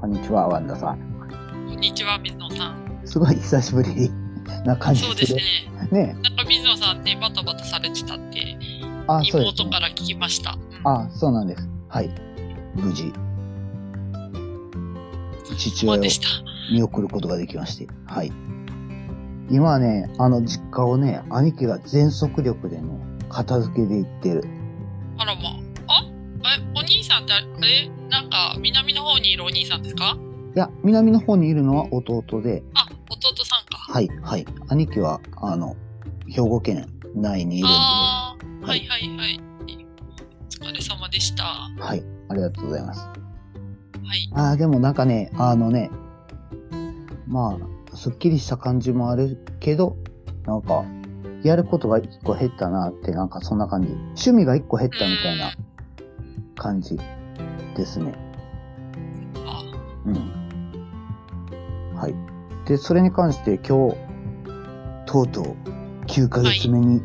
はい。こんにちは、ワンダさん。こんにちは、水野さん。すごい久しぶりな感じそうですね。ねなんか水野さんね、バタバタされてたって、あ、そうです、ね。妹から聞きました。うんあ、そうなんです。はい。無事、父親を。見送ることができまして。はい。今はね、あの実家をね、兄貴が全速力でね、片付けで行ってる。あらまあ。あ？え、お兄さんってあれ？なんか、南の方にいるお兄さんですか？いや、南の方にいるのは弟で、あ、弟さんか。はい、はい。兄貴は、あの、兵庫県内にいるんで、ああ、ははいいはいはい。お疲れ様でした。ははい。ありがとうございます。い。ああ、でもなんかね、あのね、まあ、すっきりした感じもあるけど、なんか、やることが一個減ったなって、なんかそんな感じ。趣味が一個減ったみたいな感じですね。あ、うん。はい。で、それに関して今日、とうとう9ヶ月目に、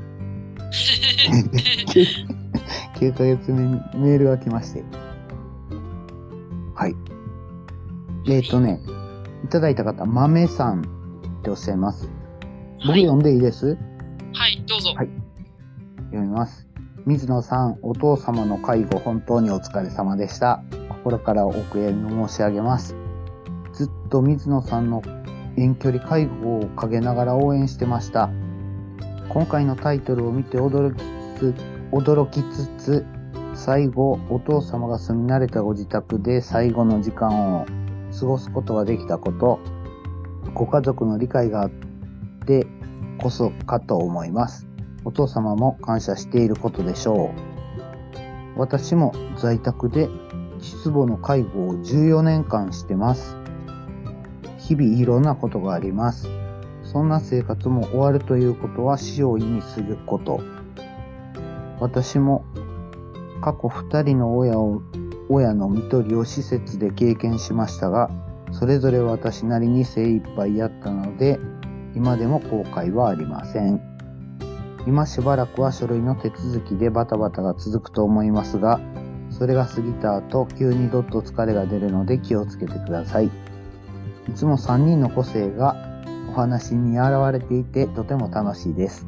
9ヶ月目にメールが来まして。はい。えっ、ー、とね、いただいた方、豆さんっておっしゃいます。僕はい。読んでいいです、はい、どうぞ。はい読みます。水野さん、お父様の介護本当にお疲れ様でした。心からお悔やみ申し上げます。ずっと水野さんの遠距離介護を陰ながら応援してました。今回のタイトルを見て驚きつつ、驚きつつ、最後、お父様が住み慣れたご自宅で最後の時間を過ごすことができたこと、ご家族の理解があってこそかと思います。お父様も感謝していることでしょう。私も在宅で父母の介護を14年間してます。日々いろんなことがあります。そんな生活も終わるということは死を意味すること。私も過去2人の親を、親の看取りを施設で経験しましたが、それぞれ私なりに精一杯やったので、今でも後悔はありません。今しばらくは書類の手続きでバタバタが続くと思いますが、それが過ぎた後、急にどっと疲れが出るので気をつけてください。いつも3人の個性がお話に現れていてとても楽しいです。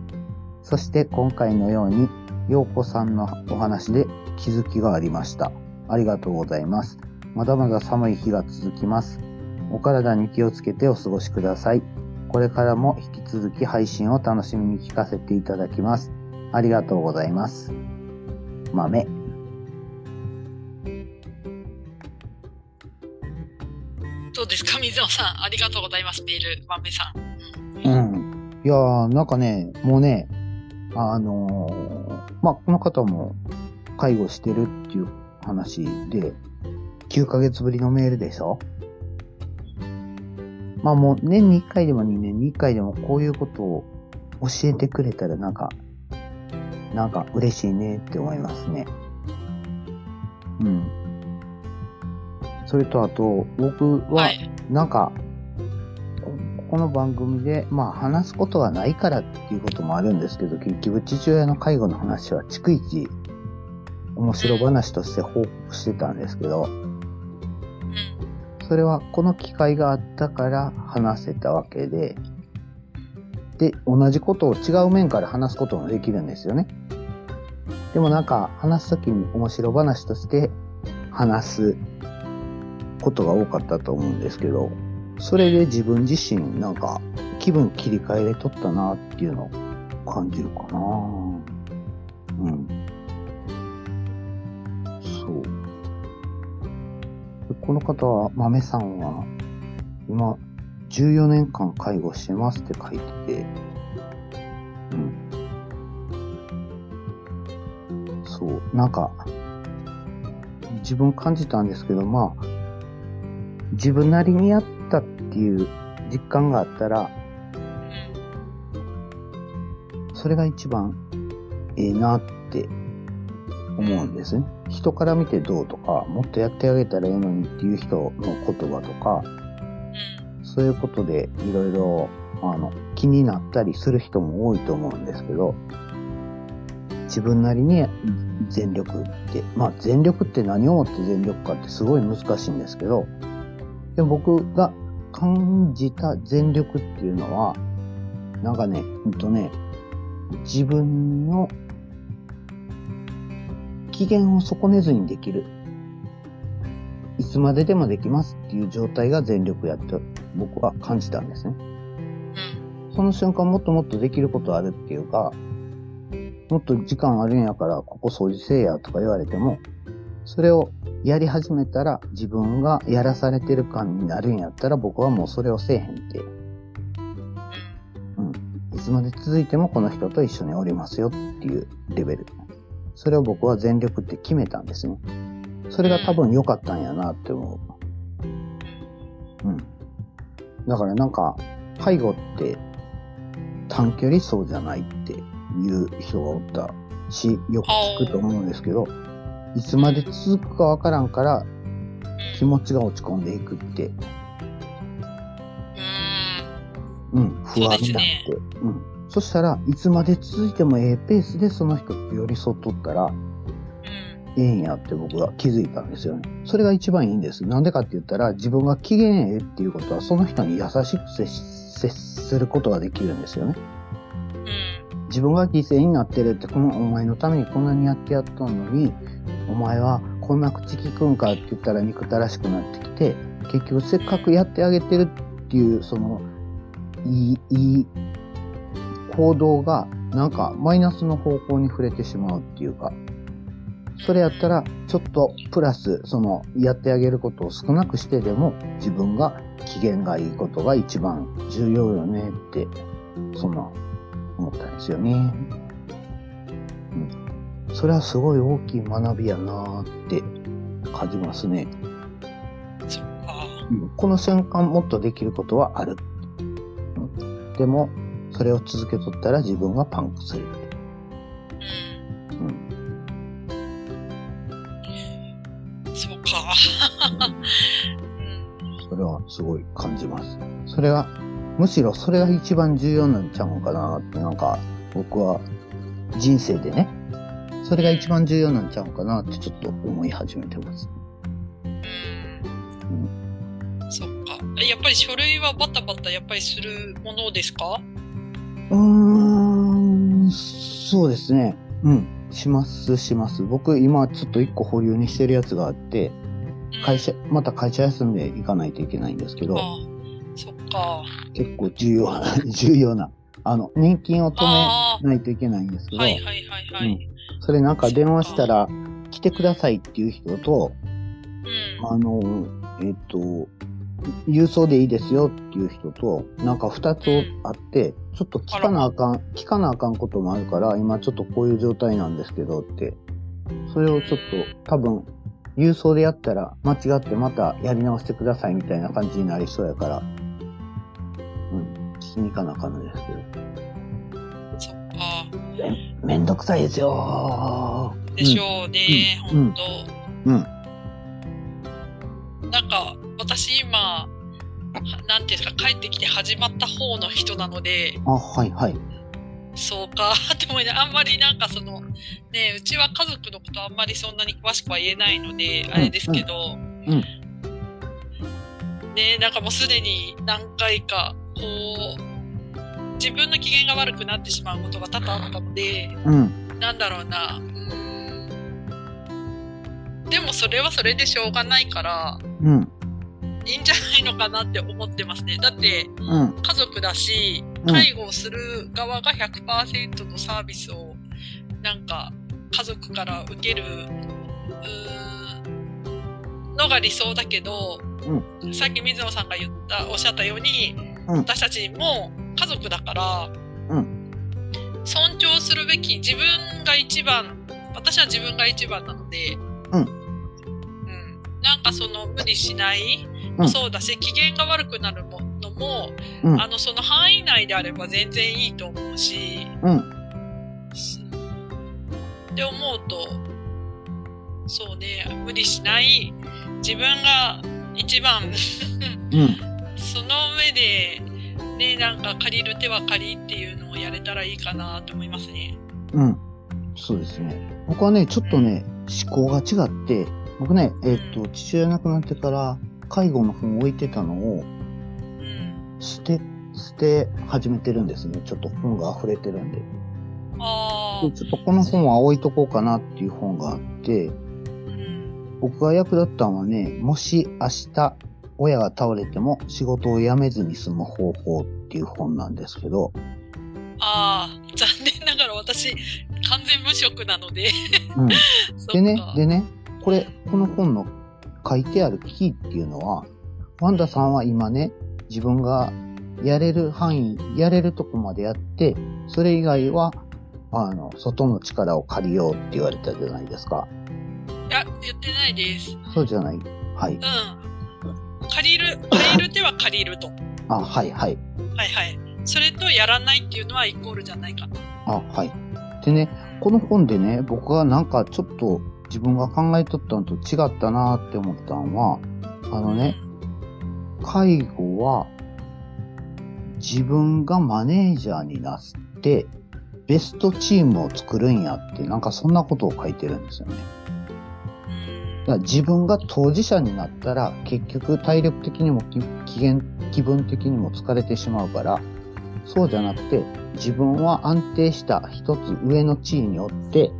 そして今回のように、陽子さんのお話で気づきがありました。ありがとうございます。まだまだ寒い日が続きます。お体に気をつけてお過ごしください。これからも引き続き配信を楽しみに聞かせていただきます。ありがとうございます。豆。どうですか、水野さん。ありがとうございます、メール、豆さん。うん。いやー、なんかね、もうね、あのーまあ、この方も介護してるっていう話で、9ヶ月ぶりのメールでしょ？まあもう年に1回でも2年に1回でもこういうことを教えてくれたらなんか、なんか嬉しいねって思いますね。うん。それとあと、僕は、はい。なんか、ここの番組で、まあ話すことがないからっていうこともあるんですけど、結局父親の介護の話は逐一面白話として報告してたんですけど、うん。それはこの機会があったから話せたわけで、で、同じことを違う面から話すこともできるんですよね。でもなんか話すときに面白話として話すことが多かったと思うんですけど、それで自分自身なんか気分切り替えでとったなっていうのを感じるかなこの方は、豆さんは、今、14年間介護してますって書いてて、うん。そう、なんか、自分感じたんですけど、まあ、自分なりにやったっていう実感があったら、それが一番ええなって思うんですね。人から見てどうとか、もっとやってあげたらええのにっていう人の言葉とか、そういうことでいろいろ、あの、気になったりする人も多いと思うんですけど、自分なりに全力って、まあ全力って何をもって全力かってすごい難しいんですけど、で僕が感じた全力っていうのは、なんかね、ほんとね、自分の機嫌を損ねずにできる。いつまででもできますっていう状態が全力やって僕は感じたんですね。うん。その瞬間もっともっとできることあるっていうか、もっと時間あるんやからここ掃除せえやとか言われても、それをやり始めたら自分がやらされてる感になるんやったら僕はもうそれをせえへんって、いつまで続いてもこの人と一緒におりますよっていうレベル。それを僕は全力って決めたんですね。それが多分良かったんやなって思う。うん。だからなんか、介護って短距離走じゃないっていう人がおったし、よく聞くと思うんですけど、いつまで続くかわからんから気持ちが落ち込んでいくって、うん。うん、不安だって。うん。そしたらいつまで続いてもええペースでその人と寄り添っとったら、うん。ええんやって僕は気づいたんですよね。それが一番いいんです。なんでかって言ったら、自分が機嫌ええっていうことは、その人に優しく接することができるんですよね。うん。自分が犠牲になってるって、このお前のためにこんなにやってやっとんのに、お前はこんな口聞くんかって言ったら憎たらしくなってきて、結局せっかくやってあげてるっていう、その、いい、いい行動が、なんかマイナスの方向に触れてしまうっていうか、それやったら、ちょっとプラス、その、やってあげることを少なくしてでも、自分が機嫌がいいことが一番重要よねって、そんな、思ったんですよね。うん。それはすごい大きい学びやなーって感じますね。うんこの瞬間もっとできることはある。うんでも、それを続けとったら自分がパンクする。うん。うん。そうか。うん。それはすごい感じます。それは、むしろそれが一番重要なんちゃうのかなって、なんか、僕は人生でね、それが一番重要なんちゃうのかなってちょっと思い始めてます。うん。そっか。えやっぱり書類はバタバタやっぱりするものですか？そうですね。うん。します、します。僕、今ちょっと一個保留にしてるやつがあって、うん会社、また会社休んで行かないといけないんですけど、あそっか。結構重要な、重要な、あの、年金を止あめないといけないんですけあ。ど、はいはいはいはい。それなんか電話したら、来てくださいっていう人と、うん。あの、えっ、と、郵送でいいですよっていう人と、なんか二つあって、ちょっと聞かなあかん、聞かなあかんこともあるから、今ちょっとこういう状態なんですけどって、それをちょっと多分、郵送でやったら間違ってまたやり直してくださいみたいな感じになりそうやから、うん、聞きに行かなあかんのですけど。そっか。めんどくさいですよーでしょうね、うんほんと。うん。なんか、私今、はなんていうんですか、帰ってきて始まった方の人なので、あ、はいはい。そうか、って思いなあんまりなんかその、ね、うちは家族のことあんまりそんなに詳しくは言えないので、あれですけど、うんね、なんかもうすでに何回か、こう、自分の機嫌が悪くなってしまうことが多々あったので、うん。なんだろうな、うーんでもそれはそれでしょうがないから、うん。いいんじゃないのかなって思ってますね。だって、うん。家族だし、うん。介護をする側が100%のサービスを、なんか、家族から受ける、のが理想だけど、さっき水野さんが言った、おっしゃったように、うん。私たちも家族だから、うん。尊重するべき自分が一番、私は自分が一番なので、うん。うん。なんかその無理しない、もそうだし、機嫌が悪くなるものも、うんあの、その範囲内であれば全然いいと思うし、うん。って思うと、そうね、無理しない、自分が一番、うん。その上で、ね、なんか借りる手は借りっていうのをやれたらいいかなと思いますね。うん。そうですね。僕はね、ちょっとね、思考が違って、僕ね、えっ、と、父親亡くなってから、介護の本を置いてたのを、うん。捨て、捨て始めてるんですね。ちょっと本が溢れてるんで。ああ、でちょっとこの本は置いとこうかなっていう本があって、うん。僕が役立ったのはね、もし明日親が倒れても仕事を辞めずに済む方法っていう本なんですけど、ああ、残念ながら私、完全無職なので。うん。でね、でね、これ、この本の書いてあるキーっていうのは、ワンダさんは今ね、自分がやれる範囲、やれるとこまでやって、それ以外は、あの、外の力を借りようって言われたじゃないですか。いや、言ってないです。そうじゃない？はい。うん。借りる、借りる手は借りると。あ、はい、はい。はいはい。それとやらないっていうのはイコールじゃないかな。あ、はい。でね、この本でね、僕がなんかちょっと自分が考えとったのと違ったなって思ったのは、あのね、介護は自分がマネージャーになって、ベストチームを作るんやって、なんかそんなことを書いてるんですよね。うん。だから自分が当事者になったら、結局体力的にも気気源気分的にも疲れてしまうから、そうじゃなくて、自分は安定した一つ上の地位におって、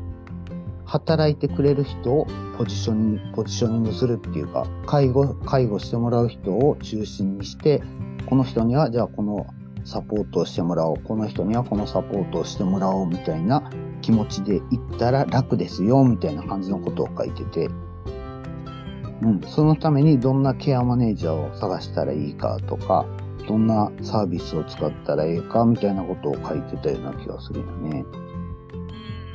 働いてくれる人をポジションに、ポジショニングするっていうか、介護、介護してもらう人を中心にして、この人には、じゃあこのサポートをしてもらおう。この人にはこのサポートをしてもらおうみたいな気持ちで行ったら楽ですよ、みたいな感じのことを書いてて、うん。そのためにどんなケアマネージャーを探したらいいかとか、どんなサービスを使ったらいいかみたいなことを書いてたような気がするよね。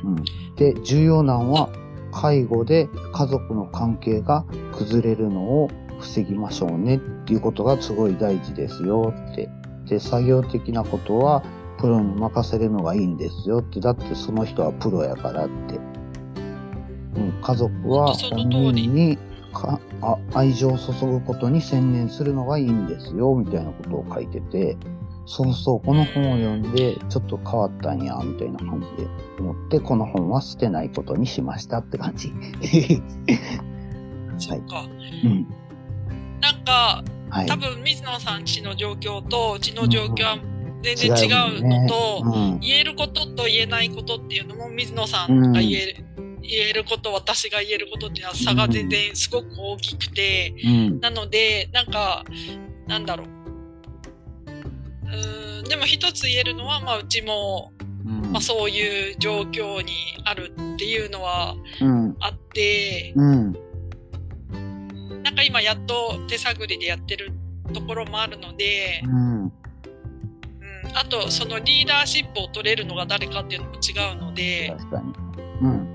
うん。で、重要なのは、介護で家族の関係が崩れるのを防ぎましょうねっていうことがすごい大事ですよって。で、作業的なことはプロに任せるのがいいんですよって。だってその人はプロやからって。うん、家族は本人にかあ愛情を注ぐことに専念するのがいいんですよ、みたいなことを書いてて、そうそう、この本を読んで、ちょっと変わったんや、みたいな感じで思って、この本は捨てないことにしましたって感じ。そっか。うん。なんか、はい。多分水野さんちの状況とうちの状況は全然違うのと、うん。言えることと言えないことっていうのも水野さんが言える、言えること、私が言えることっていうのは差が全然すごく大きくて、うん。なので、なんか、なんだろう。うーん、でも一つ言えるのは、まあうちも、うんまあそういう状況にあるっていうのはうん。あって、うん。なんか今やっと手探りでやってるところもあるので、うん。うん、あとそのリーダーシップを取れるのが誰かっていうのも違うので。うん。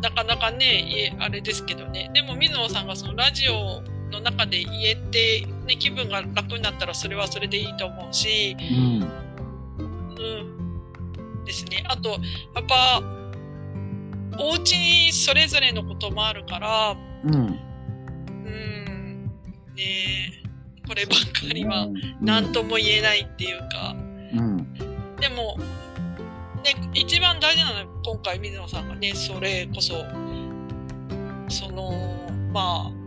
なかなかね、あれですけどね。でも水野さんがそのラジオの中で言えて、ね、気分が楽になったらそれはそれでいいと思うし、うん。うん。ですね。あと、やっぱ、お家にそれぞれのこともあるから、うん。うん。ねえこればっかりは何とも言えないっていうか、うん。でも、ね、一番大事なのは今回水野さんがね、それこそ、その、まあ、うん、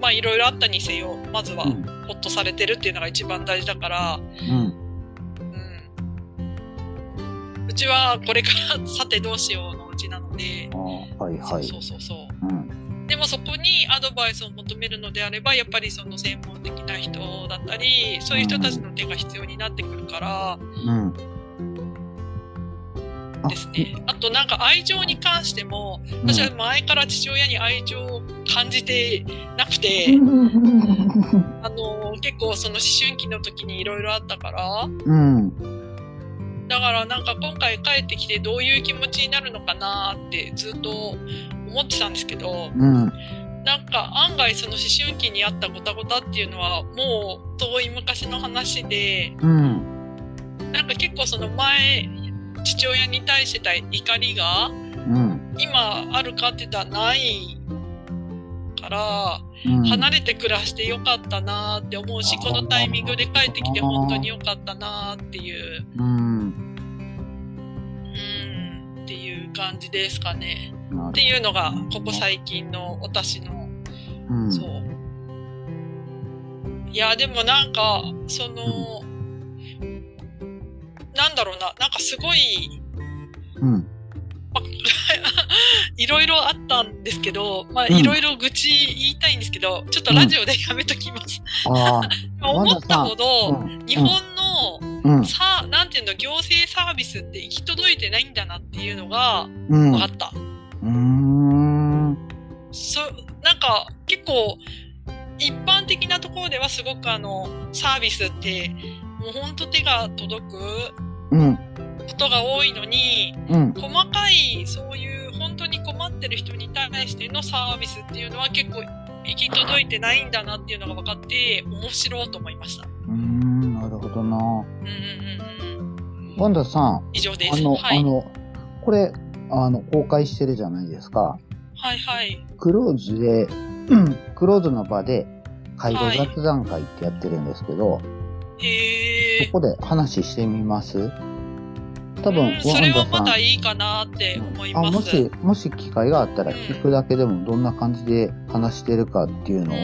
まあいろいろあったにせよ、まずはうん。ほっとされてるっていうのが一番大事だから、うん。うん。うちはこれからさてどうしようのうちなので、はいはい。そうそうそうそう。うん。でもそこにアドバイスを求めるのであれば、やっぱりその専門的な人だったり、そういう人たちの手が必要になってくるからうん。あですね。あとなんか愛情に関しても、私は前から父親に愛情を感じてなくて、あの、結構その思春期の時にいろいろあったから、うん。だからなんか今回帰ってきてどういう気持ちになるのかなってずっと思ってたんですけど、うん。なんか案外その思春期にあったごたごたっていうのはもう遠い昔の話で、うん。なんか結構その前、父親に対してた怒りがうん。今あるかって言ったらないから、うん。離れて暮らしてよかったなって思うし、このタイミングで帰ってきて本当によかったなっていう、うん。うん、っていう感じですかね。っていうのが、ここ最近の私の、うん。そう。いや、でもなんか、その、なんだろうな、なんかすごい、うん。いろいろあったんですけど、まあ、うんいろいろ愚痴言いたいんですけど、ちょっとラジオでやめときます。ああ。思ったほど、うん日本の、うん。さ、なんていうの、行政サービスって行き届いてないんだなっていうのがうん。分かった。うーん。そ、なんか、結構、一般的なところではすごくあの、サービスって、もうほんと手が届くうん。ことが多いのに、うん。細かい、そういう本当に困ってる人に対してのサービスっていうのは結構行き届いてないんだなっていうのが分かって、面白いと思いました。うーん。なるほどな。うんうんうんうん。ワンダさん、以上です。あの、はい。あの、これ、あの、公開してるじゃないですか。はいはい。クローズで、う んクローズの場で、介護はい雑談会ってやってるんですけど、へえこ。こで話してみます？多分、うん。それはワンダさんまだいいかなって思います。あもし、もし機会があったら聞くだけでもどんな感じで話してるかっていうのを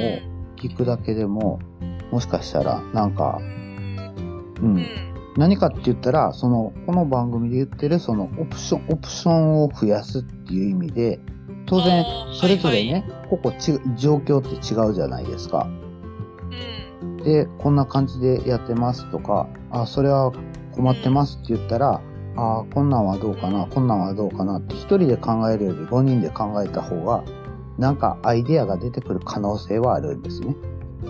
聞くだけでも、もしかしたらなんかう、ん。う、うん。ん何かって言ったら、その、この番組で言ってるそのオプション、オプションを増やすっていう意味で、当然、それぞれね、はいここち、状況って違うじゃないですか。うん。で、こんな感じでやってますとか、あ、それは困ってますって言ったら、ああ、こんなんはどうかな、こんなんはどうかなって一人で考えるより5人で考えた方が、なんかアイデアが出てくる可能性はあるんですね。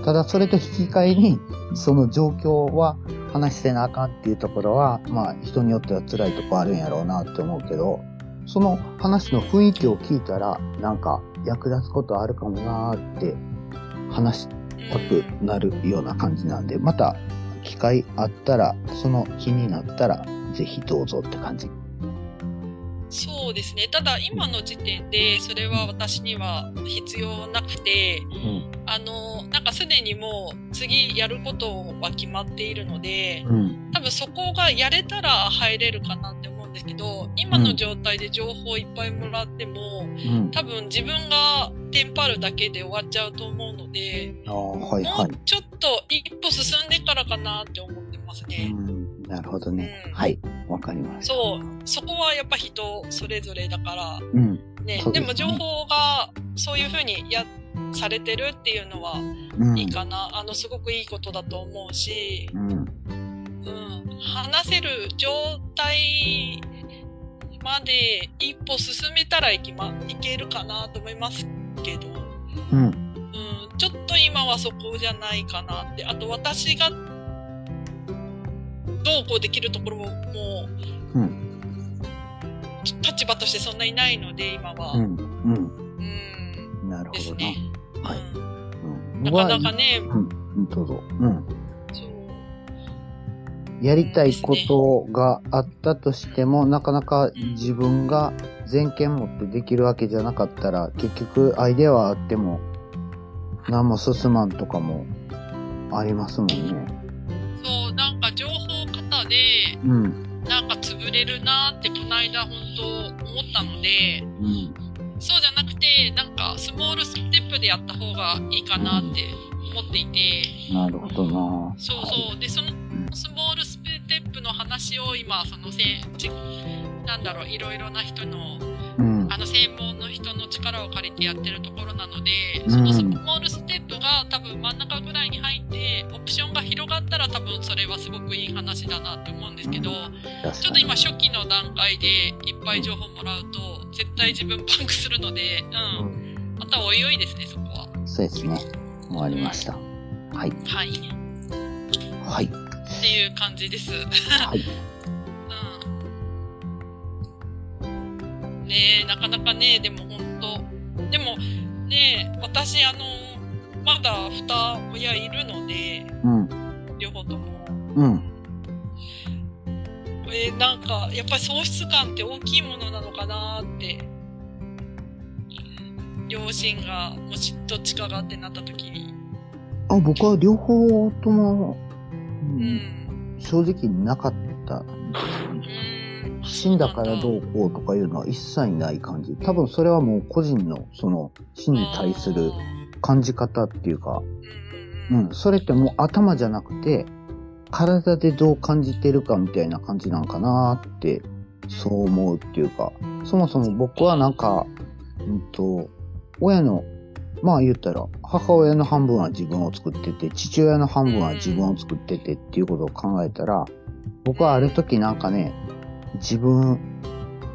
ただそれと引き換えに、その状況は話してなあかんっていうところは、まあ人によっては辛いとこあるんやろうなって思うけど、その話の雰囲気を聞いたら、なんか役立つことあるかもなーって話したくなるような感じなんで、また機会あったら、その気になったら、ぜひどうぞって感じ。そうですね。ただ今の時点でそれは私には必要なくて、うん。あの、なんかすでにもう次やることは決まっているので、うん。多分そこがやれたら入れるかなって思うんですけど、今の状態で情報いっぱいもらっても、うん。多分自分がテンパるだけで終わっちゃうと思うので、ああ、はいもうはい。ちょっと一歩進んでからかなって思ってますうね。ん。なるほどね。うんはい。わかりました。そう。そこはやっぱ人それぞれだから、うん。ね。ですねでも情報がそういうふうにや、されてるっていうのはうん。いいかな。あの、すごくいいことだと思うし、うん。うん。話せる状態まで一歩進めたらいきま、いけるかなと思いますけど、うん。うん、ちょっと今はそこじゃないかなって。あと私が、どうこうできるところも、もう、うん立場としてそんなにないので、今は。うん。うん。うん。なるほどな。ね。はいうんうん。なかなかね、うん。うんどうぞ。うん。やりたいことがあったとしても、なかなか自分が全権持ってできるわけじゃなかったら、結局アイデアはあっても、何も進まんとかもありますもんね。で、うん。なんか潰れるなーってこの間本当思ったので、うん。そうじゃなくて、なんかスモールステップでやった方がいいかなって思っていて、なるほどな。そうそう。で、そのスモールステップの話を今、そのせちなんだろう、いろいろな人の、うん。あの専門の人の力を借りてやってるところなので、うんそのスモールステップが多分真ん中ぐらいに入って、オプションが広がったら多分それはすごくいい話だなって思うんですけど。ちょっと今初期の段階でいっぱい情報もらうと、絶対自分パンクするので、うん。またおいおいですね、そこは。そうですね。終わりました。はい。はい。っはい。ていう感じです。はい。ねえ、なかなかね、でも本当でも、ねで、私、あの、まだ二親いるので、うん。両方とも。うん。えーなんか、やっぱり喪失感って大きいものなのかなって。両親が、もしどっちかがってなった時に。あ、僕は両方とも、ううんん。正直なかった。うん。死んだからどううこうとかいうのは一切ない感じ。多分それはもう個人のその死に対する感じ方っていうか。うん、それってもう頭じゃなくて、体でどう感じてるかみたいな感じなんかなって、そう思うっていうか、そもそも僕はなんか、うんと、親の、まあ言ったら、母親の半分は自分を作ってて、父親の半分は自分を作っててっていうことを考えたら、僕はある時なんかね、自分、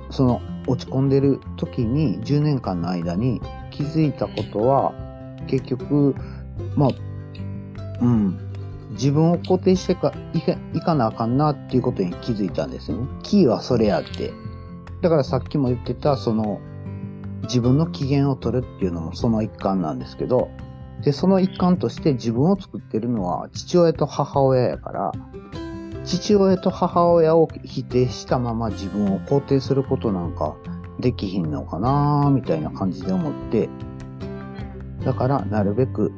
その落ち込んでる時に10年間の間に気づいたことは、結局、まあ、うん、自分を肯定してかいかいかなあかんなっていうことに気づいたんですよね。キーはそれやって。だからさっきも言ってた、その、自分の機嫌を取るっていうのもその一環なんですけど、で、その一環として自分を作ってるのは父親と母親やから、父親と母親を否定したまま自分を肯定することなんかできひんのかなみたいな感じで思って、だからなるべく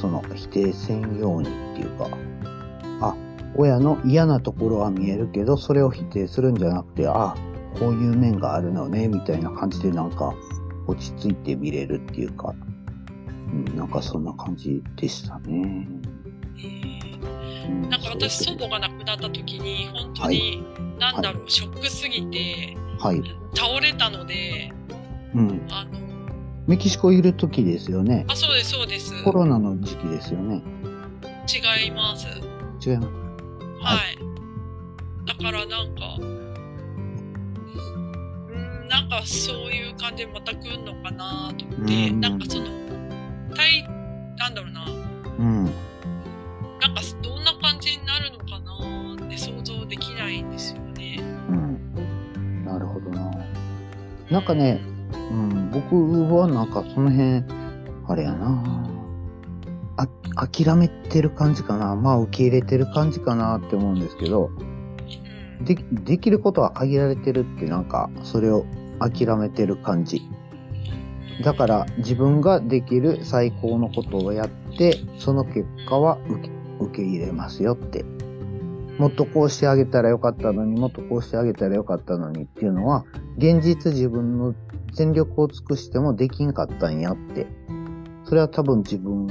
その否定せんようにっていうか、あ、親の嫌なところは見えるけど、それを否定するんじゃなくて、あ、こういう面があるのね、みたいな感じでなんか落ち着いて見れるっていうか、うん、なんかそんな感じでしたね。なんか私、祖母が亡くなった時に、本当に、なんだろう、ショックすぎて、はい。倒れたので、うん。あの、メキシコいる時ですよね。あ、そうです、そうです。コロナの時期ですよね。違います。違います。はい。だからなんか、うん、なんかそういう感じでまた来るのかなと思って、うんなんかその、対、なんだろうな、うん。感じになるのかなって想像できないんですよね。うん。なるほどな。なんかね、うん、僕はなんかその辺、あれやな。あ、諦めてる感じかな。まあ受け入れてる感じかなって思うんですけど、うん。で、できることは限られてるってなんか、それを諦めてる感じ。だから自分ができる最高のことをやって、その結果は受け受け入れますよって。もっとこうしてあげたらよかったのに、もっとこうしてあげたらよかったのにっていうのは、現実自分の全力を尽くしてもできんかったんやって。それは多分自分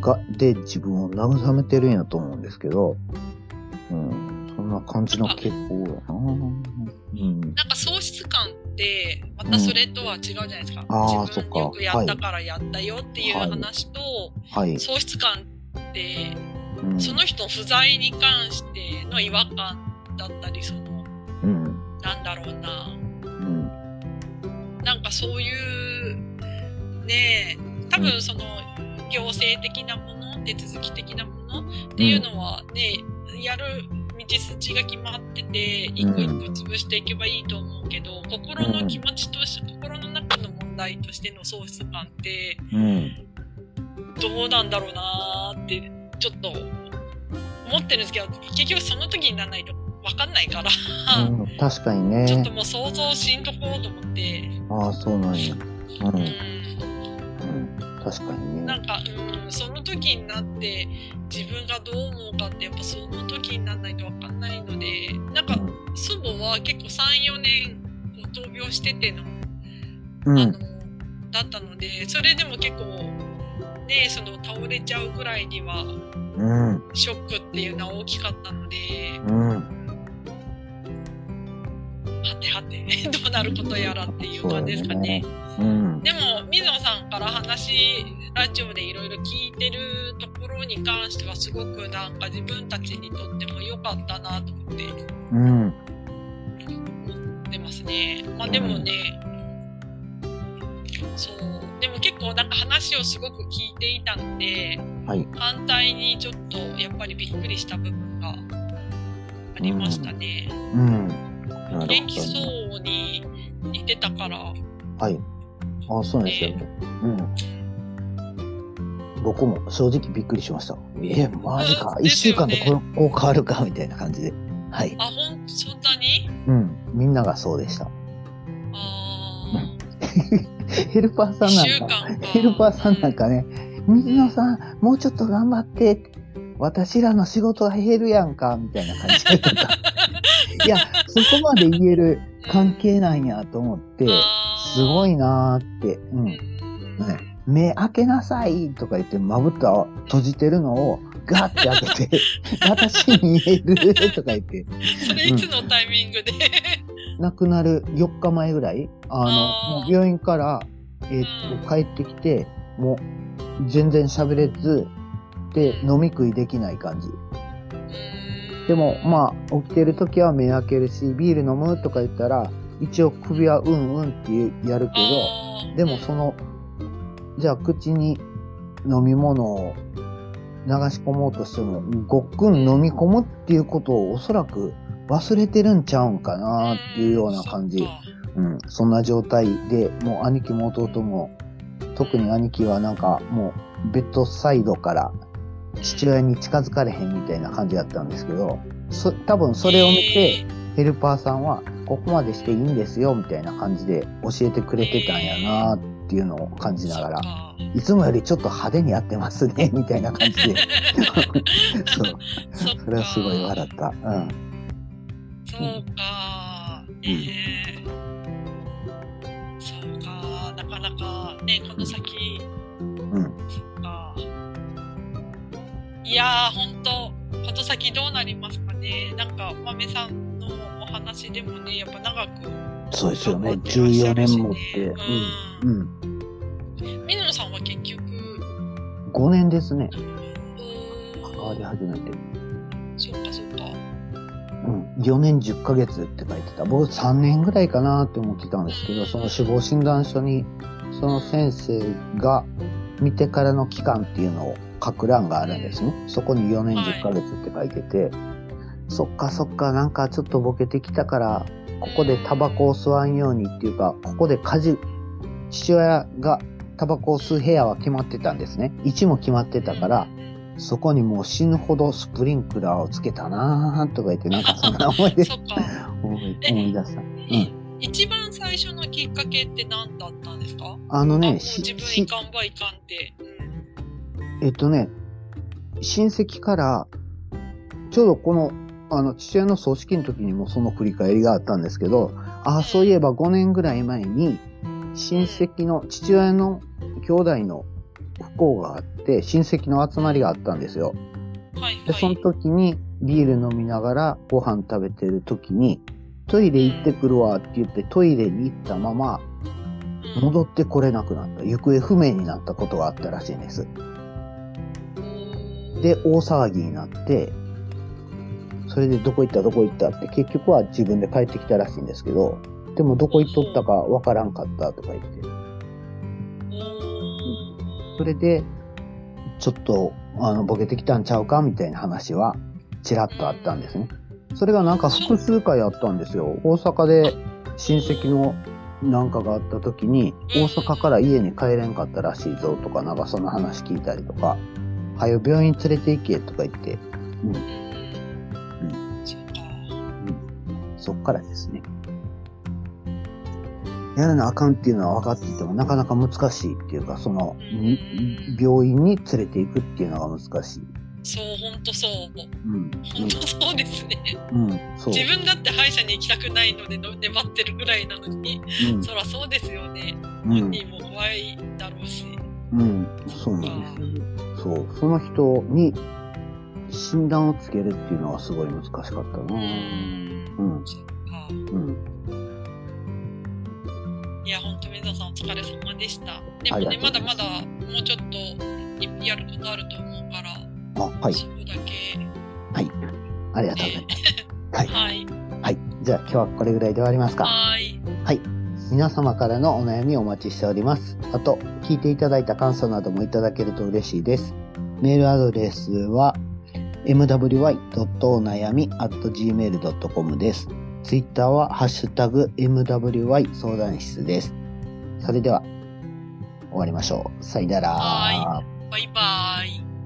が、で自分を慰めてるんやと思うんですけど、うん、そんな感じの傾向やなうん。なんか喪失感って、またそれとは違うじゃないですか。あー自分よくやったからやったよっていうはい話と、はい。喪失感って、うん、その人の不在に関しての違和感だったり、その、うん。なんだろうな、うん。なんかそういう、ねえ、多分その、行政的なもの、手続き的なものっていうのはね、やる道筋が決まってて、一個一個潰していけばいいと思うけど、心の気持ちとして、心の中の問題としての喪失感って、うん。どうなんだろうなーって、ちょっと思ってるんですけど、結局その時にならないと分かんないから、うん、確かにねちょっと。もう想像しんとこうと思って、ああ、そうなんや。うん。ううん。ん、確かにね。なんか、うん、その時になって自分がどう思うかってやっぱその時にならないと分かんないので、なんか祖母は結構3、4年闘病してての、うん。あのうん。、だったので、それでも結構、ね、その倒れちゃうぐらいにはうん。ショックっていうのは大きかったので、うん。はてはて、どうなることやらっていう感じですかね。うん。でも、水野さんから話、ラジオでいろいろ聞いてるところに関しては、すごくなんか自分たちにとっても良かったなと思ってうん。思ってますね。まあでもね、そう。でも結構なんか話をすごく聞いていたので、はい。反対にちょっとやっぱりびっくりした部分がありましたね。うん。なる元気そ。うに似てたから、はい。ああ、そうなんですよね。うん。僕も正直びっくりしました。え、マジか。うん一週間でここう変わるかみたいな感じで。はい。あ、ほん、そんなに？うん。みんながそうでした。あ ヘルパーさんなんか、ヘルパーさんなんかね、水野さん、もうちょっと頑張って。私らの仕事が減るやんか、みたいな感じでとか。いや、そこまで言えるー関係なんやと思って、すごい。いなーって。うん。うんね、目開けなさいとか言ってまぶたを閉じてるのをガッて開けて、私見えるとか言って、それいつのタイミングで、亡くなる4日前ぐらい、あの、病院から、えーっと、帰ってきて、もう全然喋れず、で、飲み食いできない感じ。でも、まあ、起きてる時は目開けるし、ビール飲むとか言ったら、一応首はうんうんってやるけど、でもその、じゃあ口に飲み物を流し込もうとしても、ごっくん飲み込むっていうことをおそらく忘れてるんちゃうんかなっていうような感じ。うん、そんな状態で、もう兄貴も弟も、特に兄貴はなんかもうベッドサイドから父親に近づかれへんみたいな感じだったんですけど、そ多分それを見て、ヘルパーさんは、ここまでしていいんですよ、みたいな感じで教えてくれてたんやなっていうのを感じながら、いつもよりちょっと派手にやってますね、みたいな感じで。そう。そそれはすごい笑った。うん。そうか。ねえ。そうか。なかなかね、この先。うん。そっか。いやー、ほんと、この先どうなりますかね。なんか、豆さんのお話でもね、やっぱ長くそうですよね。頑張ってらっしゃ14るし年もって。ううん。うん。ん。水野さんは結局、5年ですね。うーん関わり始めて。そっかそっか。うん。4年10ヶ月って書いてた。僕3年ぐらいかなって思ってたんですけど、その死亡診断書に、その先生が見てからの期間っていうのを書く欄があるんですね。そこに4年10ヶ月って書いてて、そっかそっか、なんかちょっとボケてきたから、ここでタバコを吸わんようにっていうか、ここで家事、父親がタバコを吸う部屋は決まってたんですね。位置も決まってたから、そこにもう死ぬほどスプリンクラーをつけたなーとか言って、なんかそんな思い出 そっか。思い思い出した。え一番最初のきっかけって何だったんですか？あのね、自分いしかんばいかんって。えっとね、親戚から、ちょうどこの、あの、父親の葬式の時にもその振り返りがあったんですけど、ああ、そういえば5年ぐらい前に、親戚の、父親の兄弟の不幸があって、親戚の集まりがあったんですよ。うん。はいで、はい。その時にビール飲みながらご飯食べてる時に、トイレ行ってくるわって言ってトイレに行ったままうん戻ってこれなくなった。行方不明になったことがあったらしいんです。で、大騒ぎになって、それでどこ行ったどこ行ったって結局は自分で帰ってきたらしいんですけど、でもどこ行っとったかわからんかったとか言って。それで、ちょっと、あの、ボケてきたんちゃうかみたいな話は、ちらっとあったんですね。それがなんか複数回あったんですよ。大阪で親戚のなんかがあった時に、大阪から家に帰れんかったらしいぞとか、なんかその話聞いたりとか、はよ病院連れて行けとか言って、うん。そっからですね。やらなあかんっていうのは分かっていてもなかなか難しいっていうか、その、に病院に連れて行くっていうのが難しい。そう、ほんとそう。うん。ほんとそうですね。うん。うん。そう。自分だって歯医者に行きたくないのでの粘ってるぐらいなのに、うん。そらそうですよね。うん。本人も怖いだろうし。うん。そうなんです。そう。その人に診断をつけるっていうのはすごい難しかったな。う。うんん。そっか。うん。いや、ほんと、水野さんお疲れ様でした。でもね、ますまだまだもうちょっといやることあると思うから、あ、はい。そこだけ。はい。ありがとうございます。はい。はい。はい。じゃあ今日はこれぐらいで終わりますか。はい。皆様からのお悩みをお待ちしております。あと、聞いていただいた感想などもいただけると嬉しいです。メールアドレスは mwy.onayami.gmail.com です。ツイッターはハッシュタグ mwy 相談室です。それでは、終わりましょう。さよなら。バイバイ。